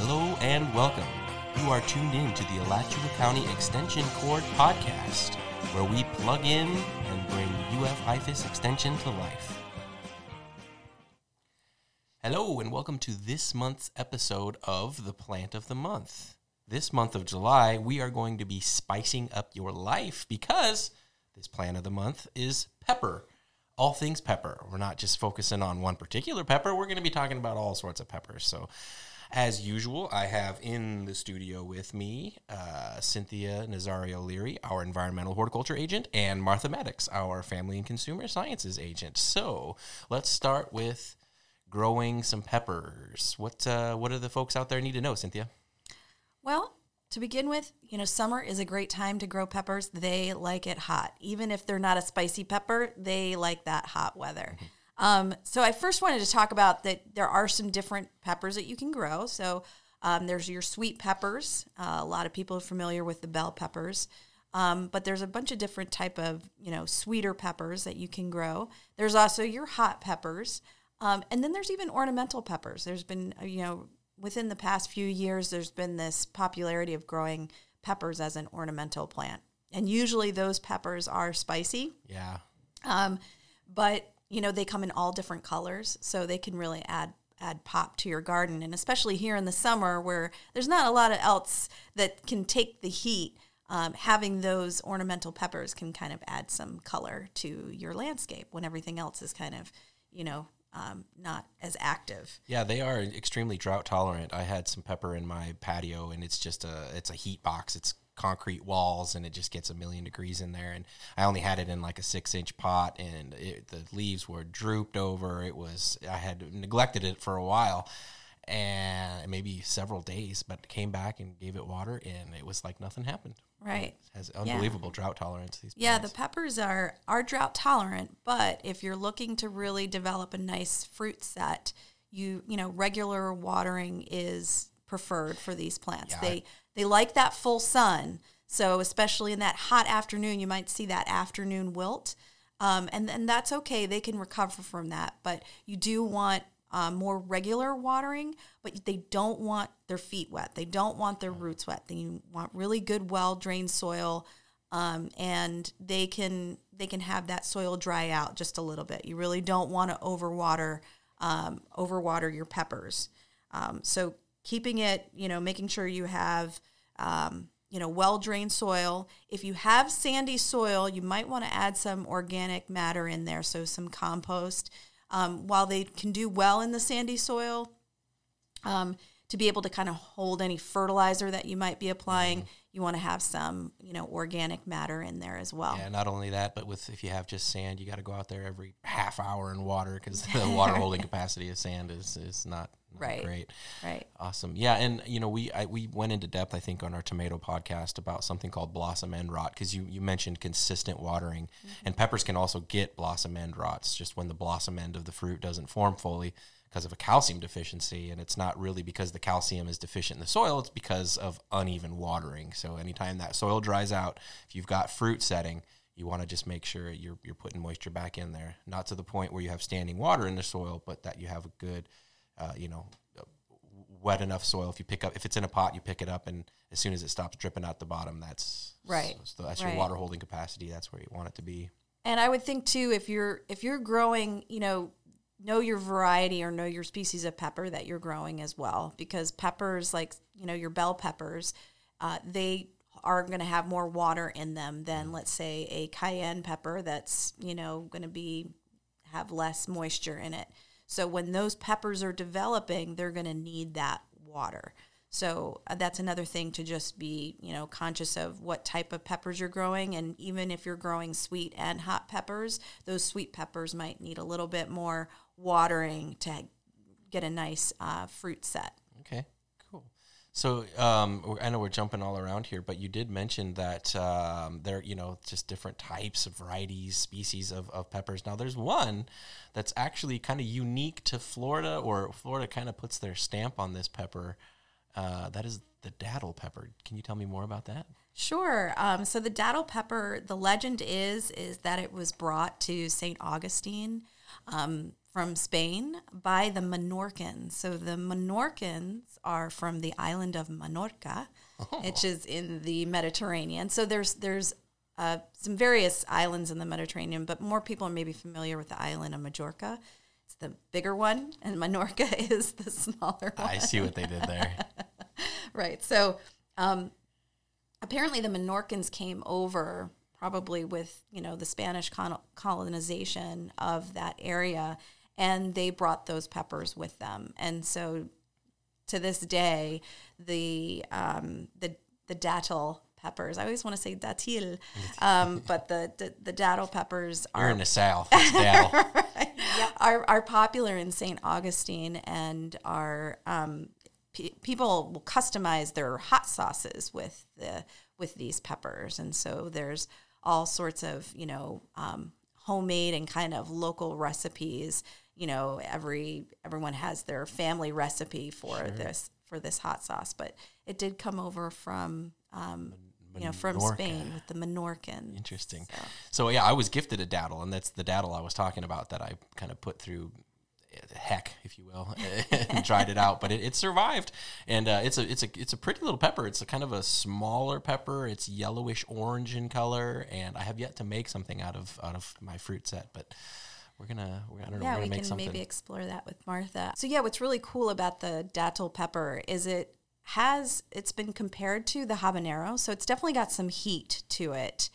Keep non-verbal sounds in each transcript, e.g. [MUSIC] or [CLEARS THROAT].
Hello and welcome. You are tuned in to the Alachua County Extension Cord podcast, where we plug in and bring UF IFAS Extension to life. Hello and welcome to this month's episode of The Plant of the Month. This month of July, we are going to be spicing up your life because this plant of the month is pepper. All things pepper. We're not just focusing on one particular pepper, we're going to be talking about all sorts of peppers. So, as usual, I have in the studio with me uh, Cynthia Nazario Leary, our environmental horticulture agent, and Martha Maddox, our family and consumer sciences agent. So, let's start with growing some peppers. What uh, what do the folks out there need to know, Cynthia? Well, to begin with, you know, summer is a great time to grow peppers. They like it hot. Even if they're not a spicy pepper, they like that hot weather. Mm-hmm. Um, so I first wanted to talk about that there are some different peppers that you can grow. So um, there's your sweet peppers. Uh, a lot of people are familiar with the bell peppers. Um, but there's a bunch of different type of you know sweeter peppers that you can grow. There's also your hot peppers, um, and then there's even ornamental peppers. There's been uh, you know within the past few years, there's been this popularity of growing peppers as an ornamental plant. And usually those peppers are spicy. Yeah. Um, but, you know, they come in all different colors. So they can really add add pop to your garden. And especially here in the summer where there's not a lot of else that can take the heat. Um, having those ornamental peppers can kind of add some color to your landscape when everything else is kind of, you know, um, not as active. Yeah, they are extremely drought tolerant. I had some pepper in my patio, and it's just a it's a heat box. It's concrete walls, and it just gets a million degrees in there. And I only had it in like a six inch pot, and it, the leaves were drooped over. It was I had neglected it for a while, and maybe several days, but came back and gave it water, and it was like nothing happened. Right. It has unbelievable yeah. drought tolerance. These yeah, the peppers are are drought tolerant, but if you're looking to really develop a nice fruit set, you you know regular watering is preferred for these plants. Yeah, they I, they like that full sun, so especially in that hot afternoon, you might see that afternoon wilt. Um, and and that's okay. They can recover from that, but you do want um, more regular watering, but they don't want their feet wet. They don't want their roots wet. They want really good, well drained soil, um, and they can they can have that soil dry out just a little bit. You really don't want to overwater um, overwater your peppers. Um, so keeping it, you know, making sure you have um, you know well drained soil. If you have sandy soil, you might want to add some organic matter in there, so some compost um, while they can do well in the sandy soil, um, to be able to kind of hold any fertilizer that you might be applying, mm-hmm. you want to have some, you know, organic matter in there as well. Yeah, not only that, but with if you have just sand, you got to go out there every half hour and water because [LAUGHS] the water holding capacity of sand is is not, not right. great. Right. Awesome. Yeah, and you know we I, we went into depth I think on our tomato podcast about something called blossom end rot because you you mentioned consistent watering, mm-hmm. and peppers can also get blossom end rots just when the blossom end of the fruit doesn't form fully because of a calcium deficiency and it's not really because the calcium is deficient in the soil it's because of uneven watering so anytime that soil dries out if you've got fruit setting you want to just make sure you're, you're putting moisture back in there not to the point where you have standing water in the soil but that you have a good uh, you know wet enough soil. If you pick up if it's in a pot you pick it up and as soon as it stops dripping out the bottom that's right. so that's right. your water holding capacity. That's where you want it to be. And i would think too if you're if you're growing you know know your variety or know your species of pepper that you're growing as well because peppers like you know your bell peppers uh, they are going to have more water in them than let's say a cayenne pepper that's you know going to be have less moisture in it so when those peppers are developing they're going to need that water so uh, that's another thing to just be, you know, conscious of what type of peppers you're growing, and even if you're growing sweet and hot peppers, those sweet peppers might need a little bit more watering to get a nice uh, fruit set. Okay. So um, I know we're jumping all around here, but you did mention that um, there, you know, just different types of varieties, species of, of peppers. Now, there's one that's actually kind of unique to Florida, or Florida kind of puts their stamp on this pepper. Uh, that is the datil pepper. Can you tell me more about that? Sure. Um, so the datil pepper, the legend is is that it was brought to Saint Augustine um, from Spain by the Menorcans. So the Menorcans are from the island of Menorca, oh. which is in the Mediterranean. So there's there's uh, some various islands in the Mediterranean, but more people are maybe familiar with the island of Majorca. It's the bigger one, and Menorca [LAUGHS] is the smaller one. I see what they did there. [LAUGHS] right. So um, apparently the Menorcans came over probably with you know the Spanish colonization of that area, and they brought those peppers with them. And so to this day, the um, the the datil peppers. I always want to say datil, um, [LAUGHS] but the, the, the datil peppers are You're in the south. [LAUGHS] are are popular in St. Augustine and are um, people will customize their hot sauces with the with these peppers, and so there's all sorts of you know um, homemade and kind of local recipes. You know, every everyone has their family recipe for sure. this for this hot sauce, but it did come over from um, you know from Spain with the Menorcan. Interesting. So. so. yeah, I was gifted a datil, and that's the datil I was talking about that I kind of put through heck, if you will, [LAUGHS] and [LAUGHS] tried it out. But it, it survived, and uh, it's a it's a it's a pretty little pepper. It's a kind of a smaller pepper. It's yellowish orange in color, and I have yet to make something out of out of my fruit set, but. We're gonna, we're, I don't know, yeah, we can something. maybe explore that with Martha. So yeah, what's really cool about the datil pepper is it has it's been compared to the habanero, so it's definitely got some heat to it.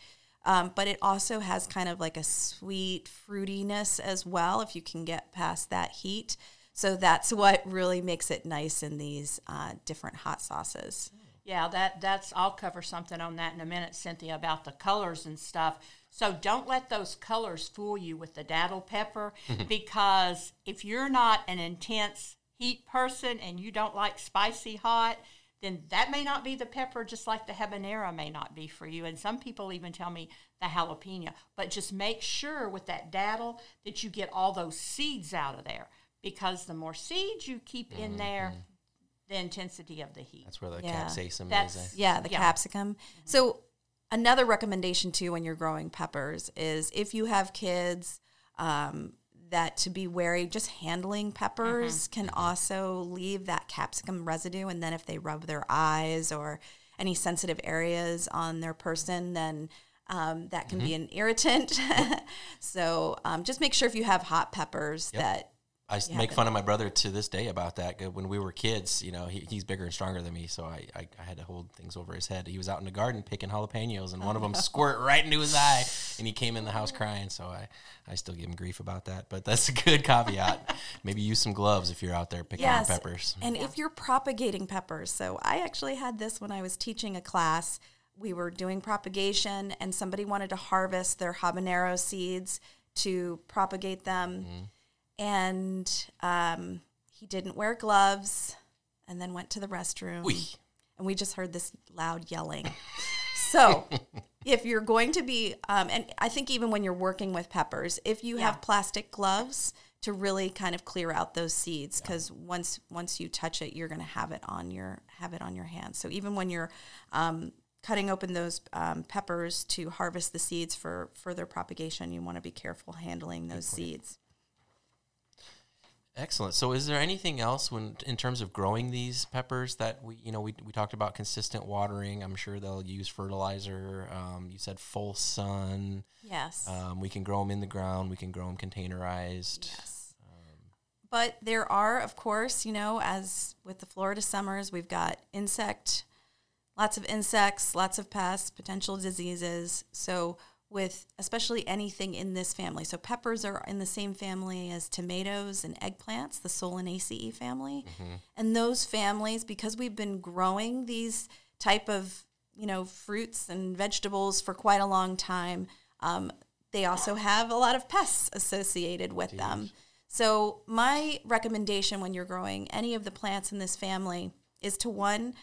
Um, but it also has kind of like a sweet fruitiness as well, if you can get past that heat. So that's what really makes it nice in these uh, different hot sauces. Yeah, that that's I'll cover something on that in a minute, Cynthia, about the colors and stuff. So don't let those colors fool you with the datil pepper [LAUGHS] because if you're not an intense heat person and you don't like spicy hot, then that may not be the pepper, just like the habanero may not be for you. And some people even tell me the jalapeno. But just make sure with that datil that you get all those seeds out of there because the more seeds you keep mm-hmm. in there, the intensity of the heat. That's where the yeah. capsaicin That's, is. Yeah, the yeah. capsicum. Mm-hmm. So another recommendation too when you're growing peppers is if you have kids. Um, that to be wary just handling peppers mm-hmm. can mm-hmm. also leave that capsicum residue and then if they rub their eyes or any sensitive areas on their person then um, that can mm-hmm. be an irritant [LAUGHS] so um, just make sure if you have hot peppers yep. that I make fun of my brother to this day about that. When we were kids, you know, he, he's bigger and stronger than me, so I, I, I, had to hold things over his head. He was out in the garden picking jalapenos, and one of them squirt right into his eye, [LAUGHS] and he came in the house crying. So I, I still give him grief about that, but [LAUGHS] that's a good caveat. Maybe use some gloves if you're out there picking yes, peppers. And yeah. if you're propagating peppers, so I actually had this when I was teaching a class. We were doing propagation, and somebody wanted to harvest their habanero seeds to propagate them. Mm-hmm and um, he didn't wear gloves and then went to the restroom. Oy. And we just heard this loud yelling. so, [LAUGHS] if you're going to be, um, and I think even when you're working with peppers, if you yeah. have plastic gloves to really kind of clear out those seeds, because yeah. once once you touch it, you're going to have it on your have it on your hands. So even when you're um, cutting open those um, peppers to harvest the seeds for further propagation, you want to be careful handling those seeds. Excellent. So, is there anything else when, in terms of growing these peppers, that we, you know, we, we talked about consistent watering. I'm sure they'll use fertilizer. Um, you said full sun. Yes. Um, we can grow them in the ground. We can grow them containerized. Yes. Um, but there are, of course, you know, as with the Florida summers, we've got insect, lots of insects, lots of pests, potential diseases. So with especially anything in this family. So peppers are in the same family as tomatoes and eggplants, the Solanaceae family. Mm-hmm. And those families, because we've been growing these type of you know fruits and vegetables for quite a long time, um, they also have a lot of pests associated with Jeez. them. So my recommendation when you're growing any of the plants in this family is to one,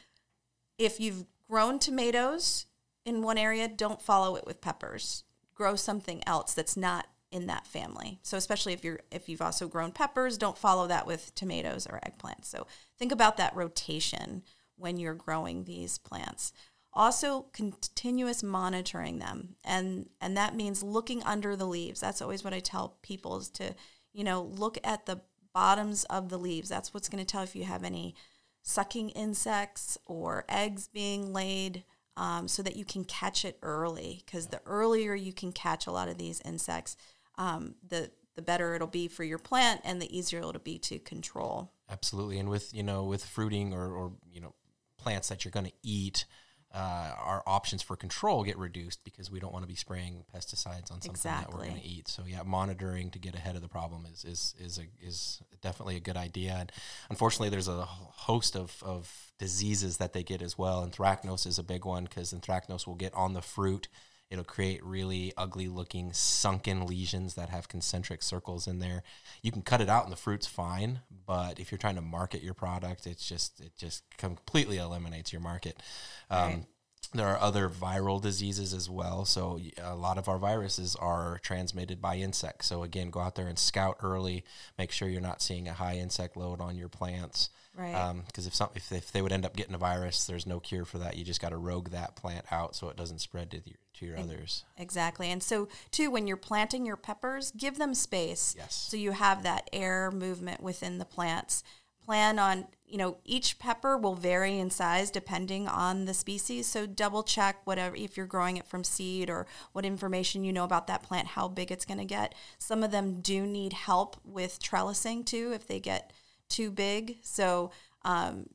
if you've grown tomatoes, in one area, don't follow it with peppers. Grow something else that's not in that family. So especially if you're if you've also grown peppers, don't follow that with tomatoes or eggplants. So think about that rotation when you're growing these plants. Also continuous monitoring them. And and that means looking under the leaves. That's always what I tell people is to you know, look at the bottoms of the leaves. That's what's going to tell if you have any sucking insects or eggs being laid um, so that you can catch it early. Because the earlier you can catch a lot of these insects, um, the the better it'll be for your plant and the easier it'll be to control. Absolutely, and with you know with fruiting or, or you know plants that you're going to eat, uh, our options for control get reduced because we don't want to be spraying pesticides on something exactly. that we're going to eat. So yeah, monitoring to get ahead of the problem is is is a, is definitely a good idea. And unfortunately, there's a host of, of diseases that they get as well. And Anthracnose is a big one because anthracnose will get on the fruit. It'll create really ugly looking sunken lesions that have concentric circles in there. You can cut it out and the fruit's fine, but if you're trying to market your product, it's just it just completely eliminates your market. Um, right. There are other viral diseases as well. So a lot of our viruses are transmitted by insects. So again, go out there and scout early. Make sure you're not seeing a high insect load on your plants. Right. Because um, if some if, if they would end up getting a virus, there's no cure for that. You just got to rogue that plant out so it doesn't spread to your to your others. Exactly. And so too, when you're planting your peppers, give them space. Yes. So you have that air movement within the plants plan on, you know, each pepper will vary in size depending on the species. So double check whatever, if you're growing it from seed or what information you know about that plant, how big it's going to get. Some of them do need help with trellising too if they get too big. So um,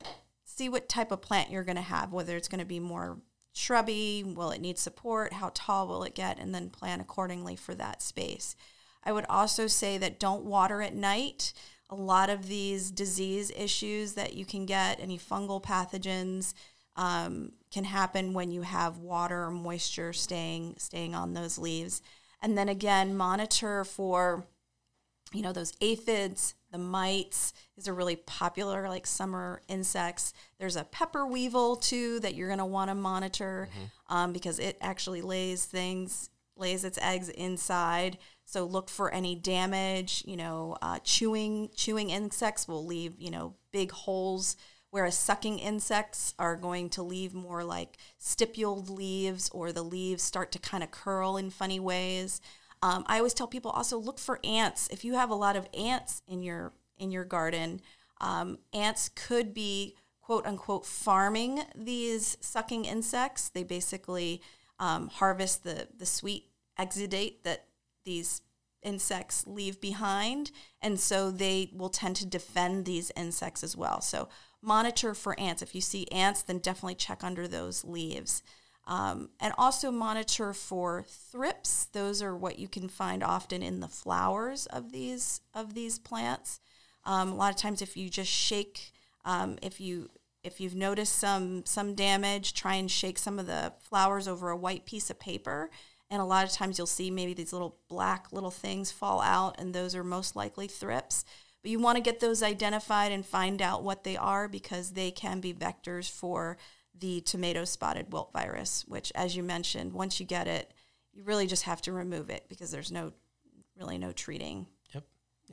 see what type of plant you're going to have, whether it's going to be more shrubby, will it need support, how tall will it get, and then plan accordingly for that space. I would also say that don't water at night a lot of these disease issues that you can get, any fungal pathogens, um, can happen when you have water or moisture staying staying on those leaves. And then again, monitor for you know those aphids, the mites is a really popular like summer insects. There's a pepper weevil too that you're going to want to monitor mm-hmm. um, because it actually lays things lays its eggs inside. So look for any damage. You know, uh, chewing chewing insects will leave you know big holes, whereas sucking insects are going to leave more like stippled leaves, or the leaves start to kind of curl in funny ways. Um, I always tell people also look for ants. If you have a lot of ants in your in your garden, um, ants could be quote unquote farming these sucking insects. They basically um, harvest the the sweet exudate that these insects leave behind, and so they will tend to defend these insects as well. So monitor for ants. If you see ants, then definitely check under those leaves. Um, and also monitor for thrips. Those are what you can find often in the flowers of these of these plants. Um, a lot of times, if you just shake, um, if you if you've noticed some some damage, try and shake some of the flowers over a white piece of paper, and a lot of times you'll see maybe these little black little things fall out, and those are most likely thrips. But you want to get those identified and find out what they are because they can be vectors for the tomato spotted wilt virus, which, as you mentioned, once you get it, you really just have to remove it because there's no really no treating Yep.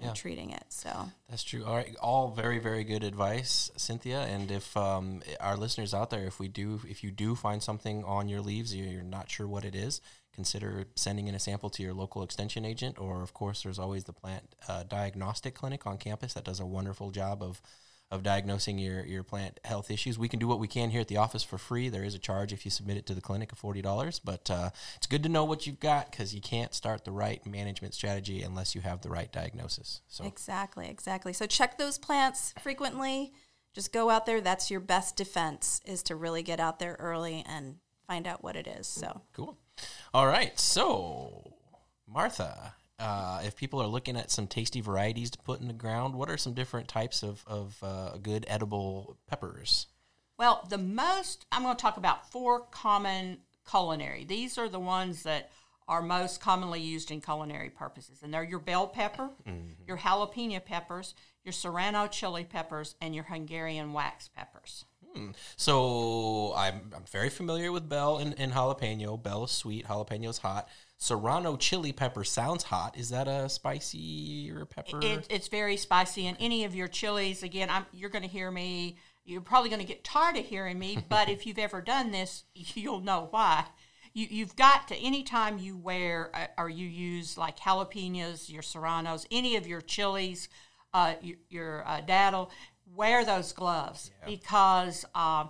No yeah. treating it. So that's true. All right, all very very good advice, Cynthia. And if um, our listeners out there, if we do, if you do find something on your leaves, you're not sure what it is, consider sending in a sample to your local extension agent. Or of course, there's always the plant uh, diagnostic clinic on campus that does a wonderful job of of diagnosing your, your plant health issues. We can do what we can here at the office for free. There is a charge if you submit it to the clinic of $40, but uh, it's good to know what you've got because you can't start the right management strategy unless you have the right diagnosis. So Exactly, exactly. So check those plants frequently. Just go out there. That's your best defense is to really get out there early and find out what it is. So cool. All right. So Martha, uh, if people are looking at some tasty varieties to put in the ground, what are some different types of, of uh, good edible peppers? Well, the most, I'm going to talk about four common culinary. These are the ones that are most commonly used in culinary purposes. And they're your bell pepper, mm-hmm. your jalapeno peppers, your serrano chili peppers, and your Hungarian wax peppers. Hmm. So I'm, I'm very familiar with bell and, and jalapeno. Bell is sweet, jalapeno is hot. Serrano chili pepper sounds hot. Is that a spicy or pepper? It, it's very spicy. And any of your chilies, again, I'm, you're going to hear me. You're probably going to get tired of hearing me, [LAUGHS] but if you've ever done this, [LAUGHS] you'll know why. you, you've got to anytime you wear uh, or you use like jalapenos, your serranos, any of your chilies, uh, your, your uh, datil, wear those gloves because uh,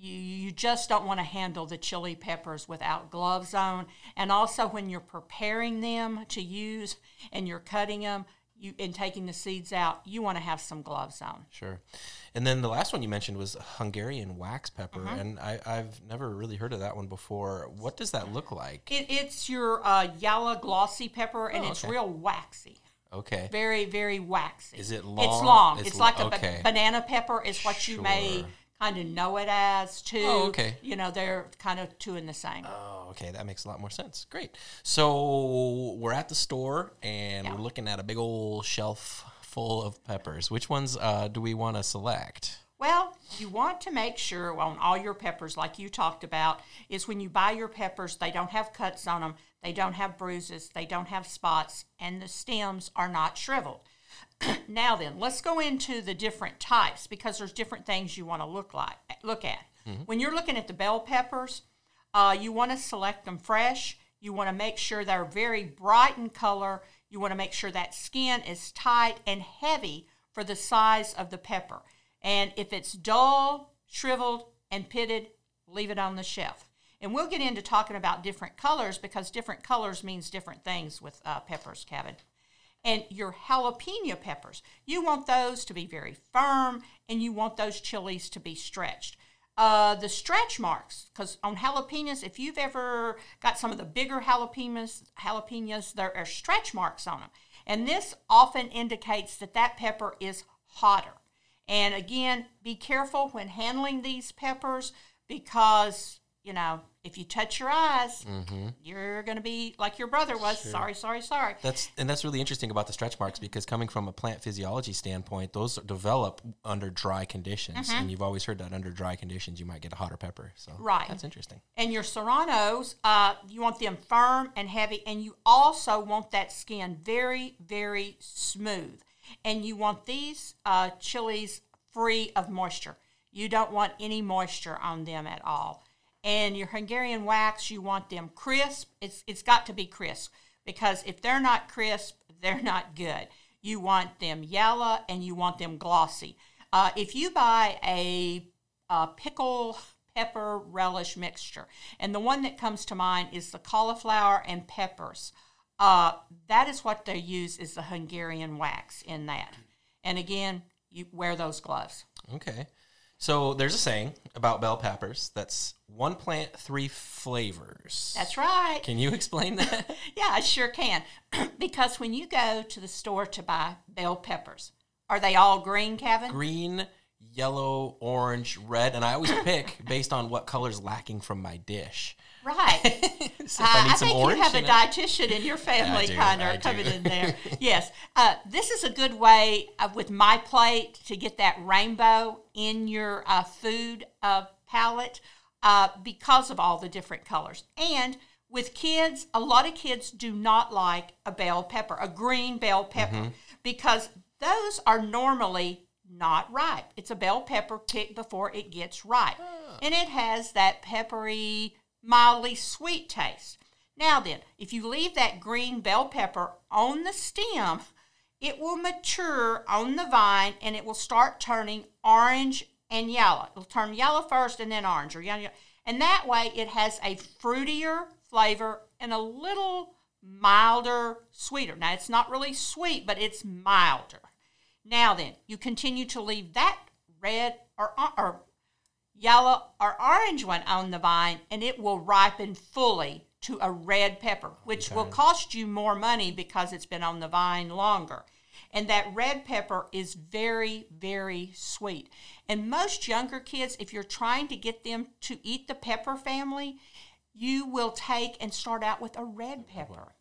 you, you just don't want to handle the chili peppers without gloves on. And also, when you're preparing them to use and you're cutting them you, and taking the seeds out, you want to have some gloves on. Sure. And then the last one you mentioned was Hungarian wax pepper, Mm-hmm. and I, I've never really heard of that one before. What does that look like? It, it's your uh, yellow glossy pepper, and Oh, it's okay. real waxy. Okay. Very, very waxy. Is it long? It's long? It's It's, like lo- a ba- okay. banana pepper is what you may Sure. Kind of know it as too. Oh, okay. You know, they're kind of two in the same. Oh, okay, that makes a lot more sense. Great. So we're at the store and Yeah. we're looking at a big old shelf full of peppers. Which ones uh, do we want to select? Well, you want to make sure on all your peppers, like you talked about, is when you buy your peppers, they don't have cuts on them, they don't have bruises, they don't have spots, and the stems are not shriveled. [COUGHS] now then, let's go into the different types because there's different things you want to look like look at. When you're looking at the bell peppers, uh, you want to select them fresh. You want to make sure they're very bright in color. You want to make sure that skin is tight and heavy for the size of the pepper. And if it's dull, shriveled, and pitted, leave it on the shelf. And we'll get into talking about different colors because different colors means different things with uh, peppers, Kevin. And your jalapeno peppers, you want those to be very firm and you want those chilies to be stretched. Uh, the stretch marks, because on jalapenos, if you've ever got some of the bigger jalapenos, jalapenos, there are stretch marks on them. And this often indicates that that pepper is hotter. And again, be careful when handling these peppers because, you know, if you touch your eyes, you're going to be like your brother was. Sorry, sorry, sorry. That's and that's really interesting about the stretch marks because coming from a plant physiology standpoint, those develop under dry conditions, Mm-hmm. and you've always heard that under dry conditions you might get a hotter pepper. So Right. that's interesting. And your serranos, uh, you want them firm and heavy, and you also want that skin very, very smooth. And you want these uh, chilies free of moisture. You don't want any moisture on them at all. And your Hungarian wax, you want them crisp. It's it's got to be crisp because if they're not crisp, [LAUGHS] they're not good. You want them yellow and you want them glossy. Uh, if you buy a, a pickle pepper relish mixture, and the one that comes to mind is the cauliflower and peppers. Uh, that is what they use is the Hungarian wax in that. And again, you wear those gloves. Okay. So there's a saying about bell peppers that's one plant, three flavors. That's right. Can you explain that? [LAUGHS] Yeah, I sure can. [CLEARS THROAT] because when you go to the store to buy bell peppers, are they all green, Kevin? Green, yellow, orange, red, and I always pick based on what color's lacking from my dish. Right. [LAUGHS] So Uh, I I think orange, you have a dietitian in your [LAUGHS] family, do, kind I of do. coming in there. [LAUGHS] yes, uh, this is a good way uh, with my plate to get that rainbow in your uh, food uh, palette uh, because of all the different colors. And with kids, a lot of kids do not like a bell pepper, a green bell pepper, Mm-hmm. because those are normally not ripe. It's a bell pepper picked before it gets ripe. And it has that peppery, mildly sweet taste. Now then, if you leave that green bell pepper on the stem, it will mature on the vine and it will start turning orange and yellow. It'll turn yellow first and then orange or yellow. And that way it has a fruitier flavor and a little milder, sweeter. Now it's not really sweet, but it's milder. Now then, you continue to leave that red or, or yellow or orange one on the vine and it will ripen fully to a red pepper, which will cost you more money because it's been on the vine longer. And that red pepper is very, very sweet. And most younger kids, if you're trying to get them to eat the pepper family, you will take and start out with a red pepper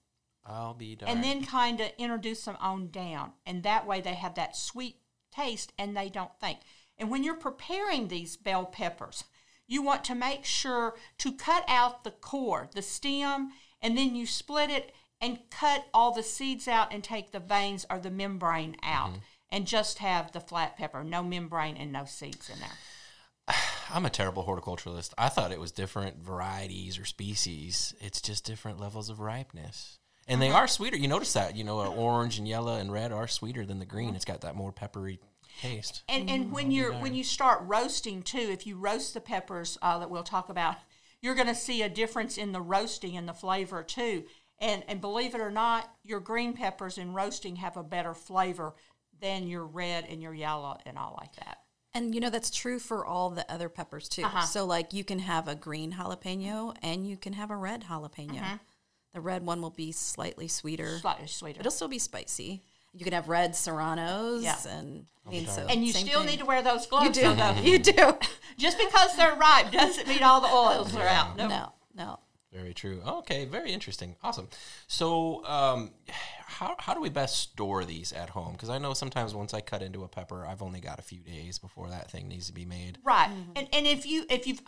I'll be darned. and then kind of introduce them on down. And that way they have that sweet taste and they don't think. And when you're preparing these bell peppers, you want to make sure to cut out the core, the stem, and then you split it and cut all the seeds out and take the veins or the membrane out mm-hmm. and just have the flat pepper, no membrane and no seeds in there. [SIGHS] I'm a terrible horticulturalist. I thought it was different varieties or species. It's just different levels of ripeness. And they uh-huh. are sweeter. You notice that, you know, uh, orange and yellow and red are sweeter than the green. Uh-huh. It's got that more peppery taste. And and when you're when you start roasting too, if you roast the peppers uh, that we'll talk about, you're going to see a difference in the roasting and the flavor too. And and believe it or not, your green peppers in roasting have a better flavor than your red and your yellow and all like that. And you know that's true for all the other peppers too. Uh-huh. So like you can have a green jalapeno and you can have a red jalapeno. Mm-hmm. The red one will be slightly sweeter. Slightly sweeter. It'll still be spicy. You can have red serranos Yeah. and I mean, so and you still thing. need to wear those gloves. You do. though, though. you do. [LAUGHS] Just because they're ripe doesn't mean all the oils are out. No. No, no. Very true. Okay, very interesting. Awesome. So, um, how, how do we best store these at home? Because I know sometimes once I cut into a pepper, I've only got a few days before that thing needs to be made. Right. And and if you if you've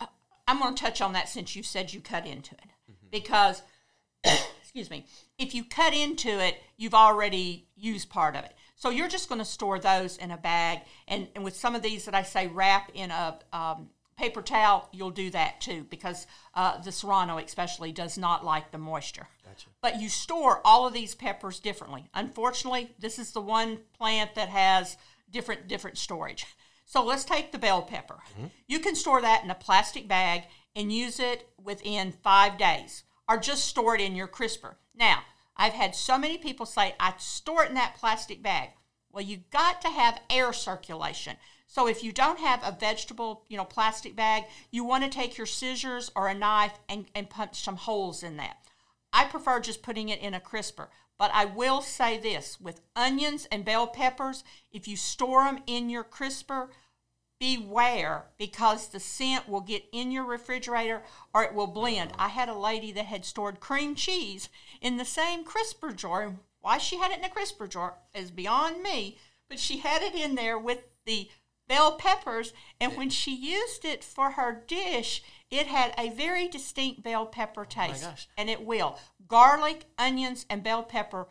I'm going to touch on that since you said you cut into it. Because excuse me, if you cut into it, you've already used part of it. So you're just going to store those in a bag and, and with some of these that I say wrap in a um, paper towel, you'll do that too because uh, the serrano especially does not like the moisture. But you store all of these peppers differently. Unfortunately, this is the one plant that has different different storage. So let's take the bell pepper. You can store that in a plastic bag and use it within five days, or just stored in your crisper. Now, I've had so many people say, I store it in that plastic bag. Well, you got to have air circulation. So if you don't have a vegetable, you know, plastic bag, you want to take your scissors or a knife and, and punch some holes in that. I prefer just putting it in a crisper. But I will say this with onions and bell peppers, if you store them in your crisper, beware because the scent will get in your refrigerator or it will blend. I had a lady that had stored cream cheese in the same crisper jar. Why she had it in a crisper jar is beyond me, but she had it in there with the bell peppers, and when she used it for her dish, it had a very distinct bell pepper oh taste. gosh. And it will. Garlic, onions, and bell pepper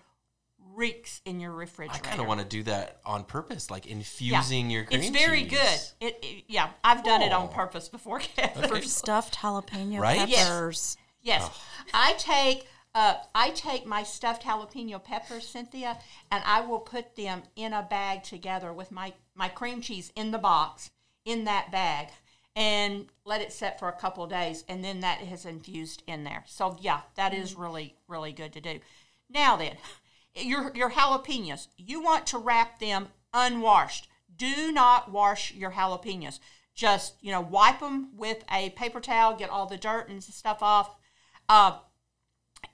reeks in your refrigerator. I kind of want to do that on purpose, like infusing your cream It's very cheese. good. It, it- yeah, I've done it on Oh. purpose before, [LAUGHS] Kevin. For stuffed jalapeno Right? Yes. peppers. Yes, I take uh, I take my stuffed jalapeno peppers, Cynthia, and I will put them in a bag together with my my cream cheese in the box in that bag, and let it set for a couple of days, and then that is infused in there. So yeah, that is really really good to do. Now then, your your jalapenos, you want to wrap them unwashed. Do not wash your jalapenos. Just you know, wipe them with a paper towel, get all the dirt and stuff off uh,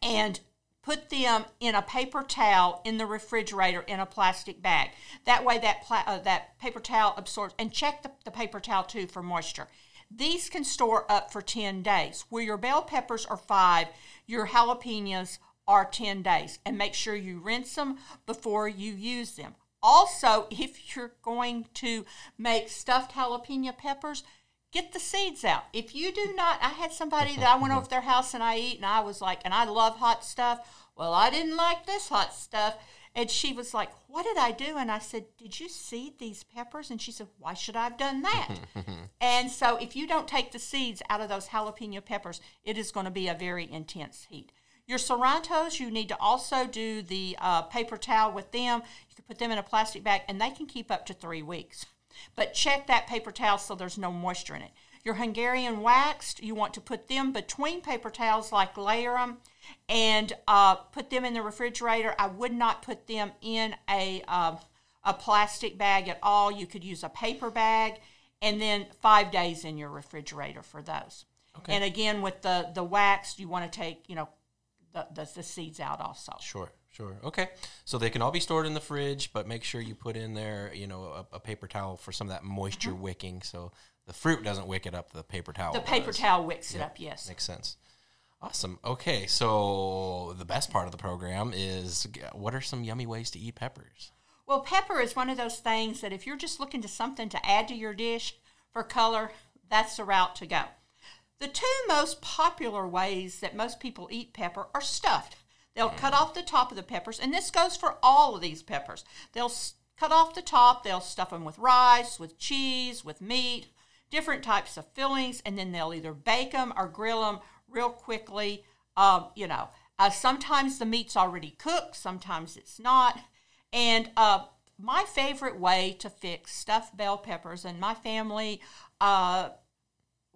and put them in a paper towel in the refrigerator in a plastic bag. That way, that pla- uh, that paper towel absorbs. And check the, the paper towel too for moisture. These can store up for ten days. Where your bell peppers are five, your jalapenos are ten days. And make sure you rinse them before you use them. Also, if you're going to make stuffed jalapeno peppers, get the seeds out. If you do not, I had somebody that I went over to their house and I eat, and I was like, and I love hot stuff. Well, I didn't like this hot stuff. And she was like, What did I do? And I said, Did you seed these peppers? And she said, Why should I have done that? [LAUGHS] and so, if you don't take the seeds out of those jalapeno peppers, it is going to be a very intense heat. Your serranos, you need to also do the uh, paper towel with them. You can put them in a plastic bag, and they can keep up to three weeks. But check that paper towel so there's no moisture in it. Your Hungarian waxed, you want to put them between paper towels, like layer them, and uh, put them in the refrigerator. I would not put them in a um a plastic bag at all. You could use a paper bag, and then five days in your refrigerator for those. Okay. And again, with the the wax, you want to take you know the, the the seeds out also. Sure, sure. Okay. So they can all be stored in the fridge, but make sure you put in there, you know, a, a paper towel for some of that moisture wicking so the fruit doesn't wick it up, the paper towel. Mm-hmm. The paper does. towel wicks it up. Yes. Makes sense. Awesome. Okay, so the best part of the program is what are some yummy ways to eat peppers? Well, pepper is one of those things that if you're just looking to something to add to your dish for color, that's the route to go. The two most popular ways that most people eat pepper are stuffed. They'll cut off the top of the peppers, and this goes for all of these peppers. They'll cut off the top, they'll stuff them with rice, with cheese, with meat, different types of fillings, and then they'll either bake them or grill them real quickly. Um, you know, uh, sometimes the meat's already cooked, sometimes it's not. And uh, my favorite way to fix stuffed bell peppers, and my family uh,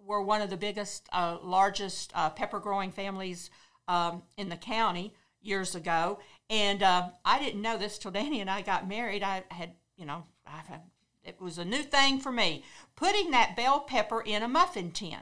were one of the biggest, uh, largest uh, pepper growing families um, in the county years ago. And uh, I didn't know this till [LAUGHS] Danny and I got married. I had, you know, had, it was a new thing for me. Putting that bell pepper in a muffin tin.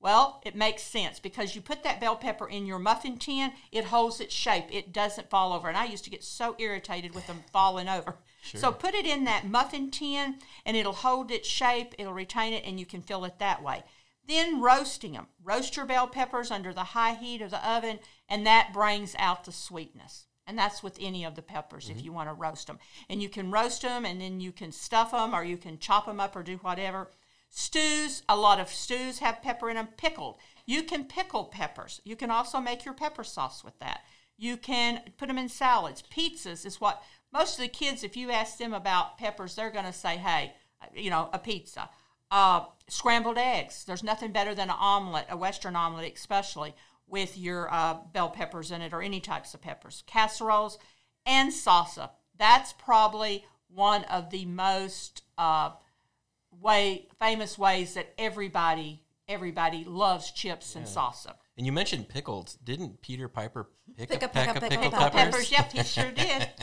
Well, it makes sense because you put that bell pepper in your muffin tin, it holds its shape. It doesn't fall over. And I used to get so irritated with them falling over. [LAUGHS] Sure. So put it in that muffin tin and it'll hold its shape, it'll retain it, and you can fill it that way. Then roasting them. Roast your bell peppers under the high heat of the oven, and that brings out the sweetness. And that's with any of the peppers mm-hmm. if you want to roast them. And you can roast them and then you can stuff them or you can chop them up or do whatever. Stews, a lot of stews have pepper in them, pickled. You can pickle peppers. You can also make your pepper sauce with that. You can put them in salads. Pizzas is what most of the kids, if you ask them about peppers, they're going to say, hey, you know, a pizza. Uh, scrambled eggs. There's nothing better than an omelet, a Western omelet, especially with your uh, bell peppers in it or any types of peppers. Casseroles and salsa. That's probably one of the most uh, way famous ways that everybody everybody loves chips yeah. and salsa. And you mentioned pickles. Didn't Peter Piper pick, pick a, a peck, of pickled, pickled peppers? peppers? Yep, he sure did. [LAUGHS]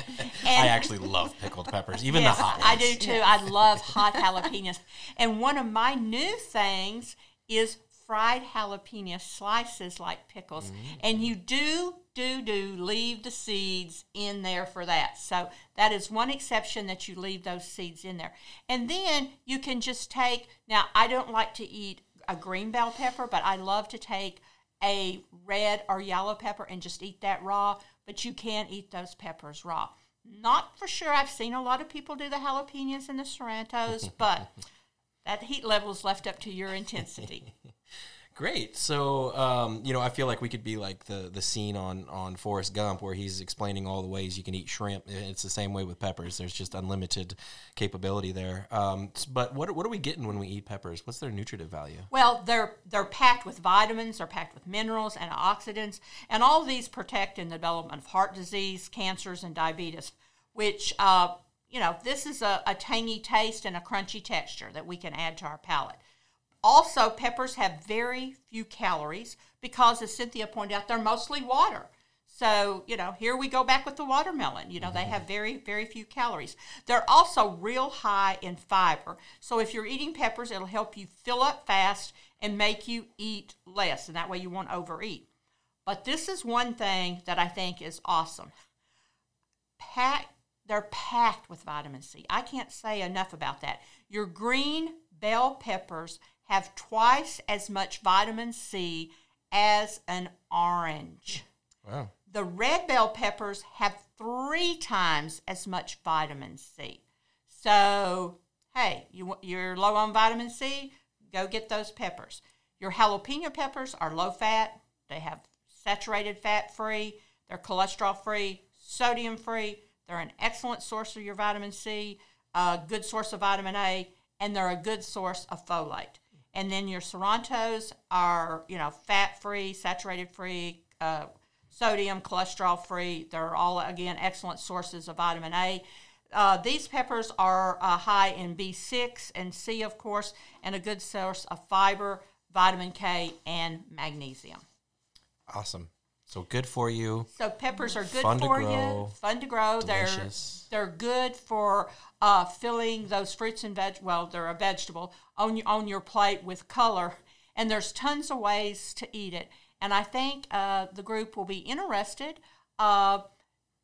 And I actually love pickled peppers, even yes, the hot ones. I do too. I love hot jalapenos. And one of my new things is fried jalapeno slices like pickles. Mm-hmm. And you do, do, do leave the seeds in there for that. So that is one exception that you leave those seeds in there. And then you can just take, now I don't like to eat a green bell pepper, but I love to take a red or yellow pepper and just eat that raw, but you can eat those peppers raw. Not for sure. I've seen a lot of people do the jalapenos and the sorrentos, but [LAUGHS] that heat level is left up to your intensity. [LAUGHS] Great. So, um, you know, I feel like we could be like the the scene on on Forrest Gump where he's explaining all the ways you can eat shrimp. It's the same way with peppers. There's just unlimited capability there. Um, but what what are we getting when we eat peppers? What's their nutritive value? Well, they're they're packed with vitamins. They're packed with minerals, and antioxidants, and all of these protect in the development of heart disease, cancers, and diabetes. Which uh, you know, this is a, a tangy taste and a crunchy texture that we can add to our palate. Also, peppers have very few calories because, as Cynthia pointed out, they're mostly water. So, you know, here we go back with the watermelon. You know, they have very, very few calories. They're also real high in fiber. So, if you're eating peppers, it'll help you fill up fast and make you eat less. And that way you won't overeat. But this is one thing that I think is awesome. Pack, they're packed with vitamin C. I can't say enough about that. Your green bell peppers have twice as much vitamin C as an orange. Wow. The red bell peppers have three times as much vitamin C. So, hey, you, you're low on vitamin C, go get those peppers. Your jalapeno peppers are low fat, they have saturated fat free, they're cholesterol free, sodium free, they're an excellent source of your vitamin C, a good source of vitamin A, and they're a good source of folate. And then your Sorrentos are, you know, fat free, saturated free, uh, sodium, cholesterol free. They're all, again, excellent sources of vitamin A. Uh, these peppers are uh, high in B6 and C, of course, and a good source of fiber, vitamin K, and magnesium. Awesome. So good for you. So peppers are good fun for you. Fun to grow. Delicious. They're they're good for uh, filling those fruits and veg. Well, they're a vegetable on your on your plate with color. And there's tons of ways to eat it. And I think uh, the group will be interested. Uh,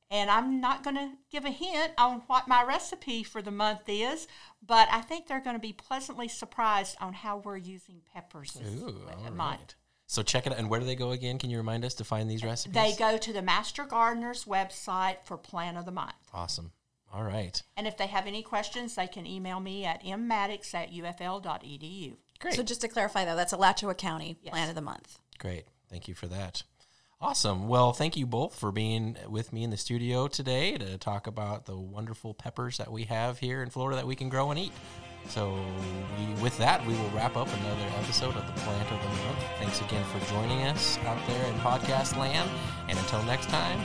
and I'm not going to give a hint on what my recipe for the month is, but I think they're going to be pleasantly surprised on how we're using peppers this Ooh, month. Right. So check it out. And where do they go again? Can you remind us to find these recipes? They go to the Master Gardener's website for Plant of the Month. Awesome. All right. And if they have any questions, they can email me at mmaddox at ufl.edu. Great. So just to clarify, though, that's Alachua County yes. Plant of the Month. Great. Thank you for that. Awesome. Well, thank you both for being with me in the studio today to talk about the wonderful peppers that we have here in Florida that we can grow and eat. So, we, with that, we will wrap up another episode of the Plant of the Month. Thanks again for joining us out there in podcast land. And until next time,